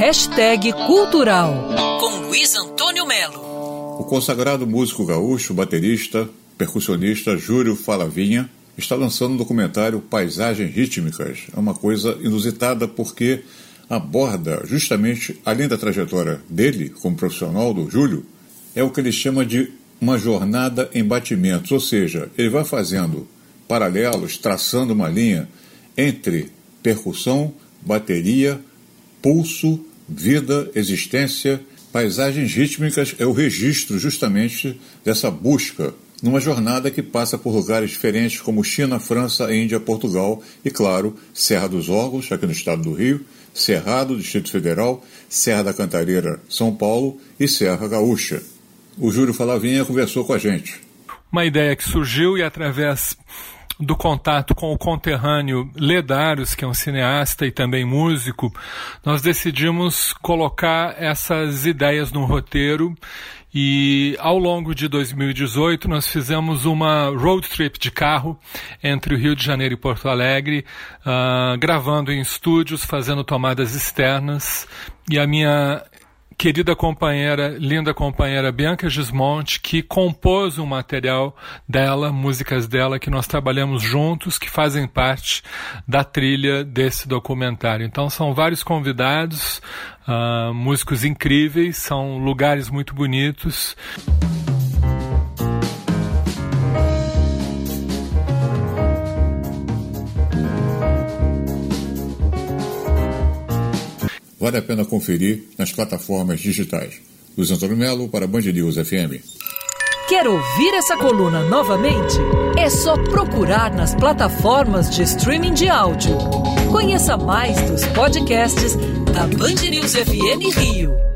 Hashtag Cultural, com Luiz Antônio Melo. O consagrado músico gaúcho, baterista, percussionista Júlio Falavinha está lançando um documentário Paisagens Rítmicas. É uma coisa inusitada porque aborda justamente, além da trajetória dele como profissional, do Júlio, é o que ele chama de uma jornada em batimentos, ou seja, ele vai fazendo paralelos, traçando uma linha entre percussão, bateria, pulso, vida, existência, paisagens rítmicas é o registro justamente dessa busca numa jornada que passa por lugares diferentes como China, França, Índia, Portugal e, claro, Serra dos Órgãos, aqui no estado do Rio, Cerrado, Distrito Federal, Serra da Cantareira, São Paulo e Serra Gaúcha. O Júlio Falavinha conversou com a gente. Uma ideia que surgiu e através do contato com o conterrâneo Ledários, que é um cineasta e também músico, nós decidimos colocar essas ideias no roteiro e ao longo de 2018 nós fizemos uma road trip de carro entre o Rio de Janeiro e Porto Alegre, uh, gravando em estúdios, fazendo tomadas externas. E a minha querida companheira, linda companheira Bianca Gismonte, que compôs um material dela, músicas dela, que nós trabalhamos juntos, que fazem parte da trilha desse documentário. Então são vários convidados, uh, músicos incríveis, são lugares muito bonitos. Vale a pena conferir nas plataformas digitais. Luiz Antônio Melo para Band News FM. Quer ouvir essa coluna novamente? É só procurar nas plataformas de streaming de áudio. Conheça mais dos podcasts da Band News FM Rio.